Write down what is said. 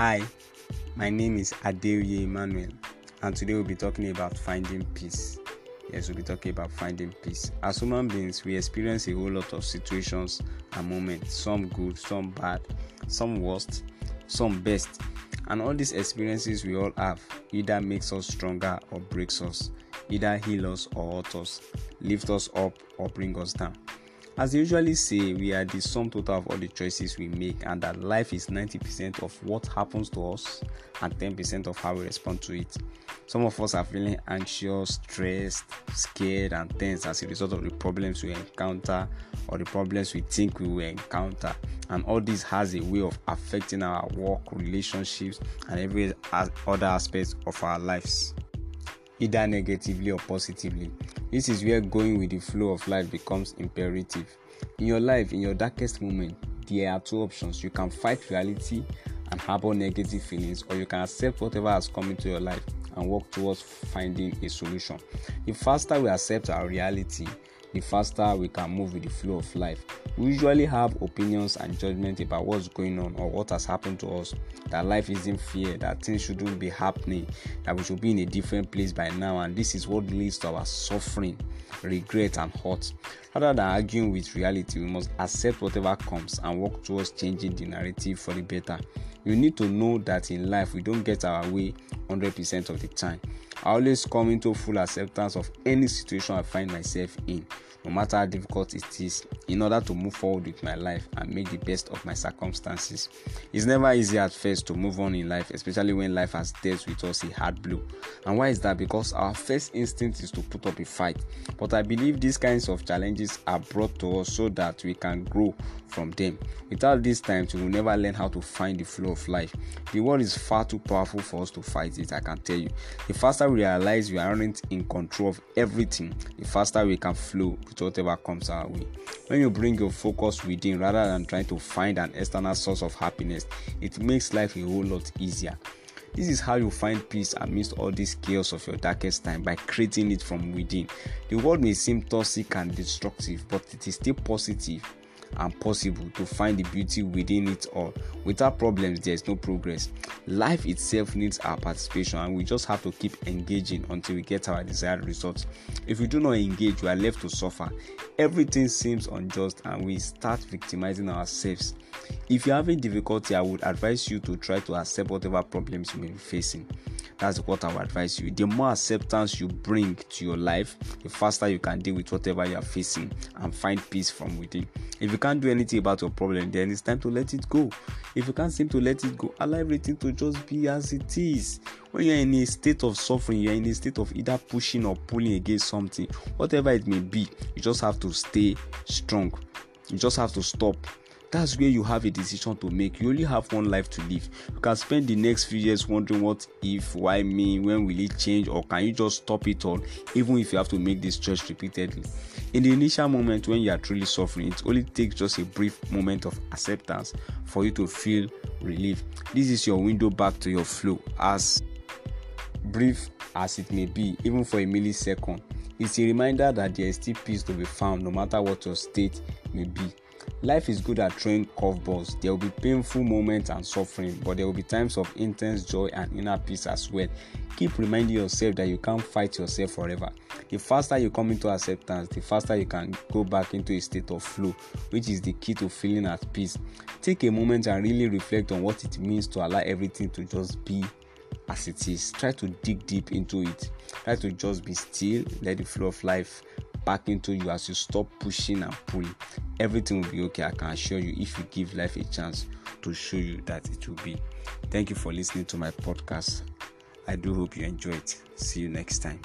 Hi, my name is Adeoye Emmanuel, and today we'll be talking about finding peace. Yes, we'll be talking about finding peace. As human beings, we experience a whole lot of situations and moments, some good, some bad, some worst, some best. And all these experiences we all have either makes us stronger or breaks us, either heal us or hurt us, lift us up or bring us down. As they usually say, we are the sum total of all the choices we make, and that life is 90% of what happens to us and 10% of how we respond to it. Some of us are feeling anxious, stressed, scared, and tense as a result of the problems we encounter or the problems we think we will encounter. And all this has a way of affecting our work, relationships, and every other aspect of our lives, either negatively or positively. This is where going with the flow of life becomes imperative. In your life, in your darkest moment, there are two options. You can fight reality and harbor negative feelings, or you can accept whatever has come into your life and work towards finding a solution. The faster we accept our reality, the faster we can move with the flow of life. We usually have opinions and judgment about what's going on or what has happened to us. That life isn't fair, that things shouldn't be happening, that we should be in a different place by now, and this is what leads to our suffering, regret, and hurt. Rather than arguing with reality, we must accept whatever comes and work towards changing the narrative for the better. You need to know that in life we don't get our way 100% of the time. I always come into full acceptance of any situation I find myself in, no matter how difficult it is, in order to move forward with my life and make the best of my circumstances. It's never easy at first to move on in life, especially when life has dealt with us a hard blow. And why is that? Because our first instinct is to put up a fight. But I believe these kinds of challenges are brought to us so that we can grow from them. Without these times, we will never learn how to find the flow of life. The world is far too powerful for us to fight it, I can tell you. The faster we realize we aren't in control of everything, the faster we can flow with whatever comes our way. When you bring your focus within rather than trying to find an external source of happiness, it makes life a whole lot easier. This is how you find peace amidst all this chaos of your darkest time by creating it from within. The world may seem toxic and destructive, but it is still positive and possible to find the beauty within it all. Without problems, there is no progress. Life itself needs our participation, and we just have to keep engaging until we get our desired results. If we do not engage, we are left to suffer. Everything seems unjust, and we start victimizing ourselves. If you're having difficulty, I would advise you to try to accept whatever problems you may be facing. That's what I would advise you. The more acceptance you bring to your life, the faster you can deal with whatever you are facing and find peace from within. If you can't do anything about your problem, then it's time to let it go. If you can't seem to let it go, allow everything to just be as it is. When you're in a state of suffering, you're in a state of either pushing or pulling against something, whatever it may be, you just have to stay strong. You just have to stop that's where you have a decision to make. You only have one life to live. You can spend the next few years wondering what if, why me, when will it change, or can you just stop it all, even if you have to make this choice repeatedly. In the initial moment when you are truly suffering, it only takes just a brief moment of acceptance for you to feel relief. This is your window back to your flow, as brief as it may be, even for a millisecond. It's a reminder that there is still peace to be found no matter what your state may be. Life is good at throwing curveballs. There will be painful moments and suffering, but there will be times of intense joy and inner peace as well. Keep reminding yourself that you can't fight yourself forever. The faster you come into acceptance, the faster you can go back into a state of flow, which is the key to feeling at peace. Take a moment and really reflect on what it means to allow everything to just be as it is. Try to dig deep into it. Try to just be still, let the flow of life back into you as you stop pushing and pulling. Everything will be okay, I can assure you, if you give life a chance to show you that it will be. Thank you for listening to my podcast. I do hope you enjoy it. See you next time.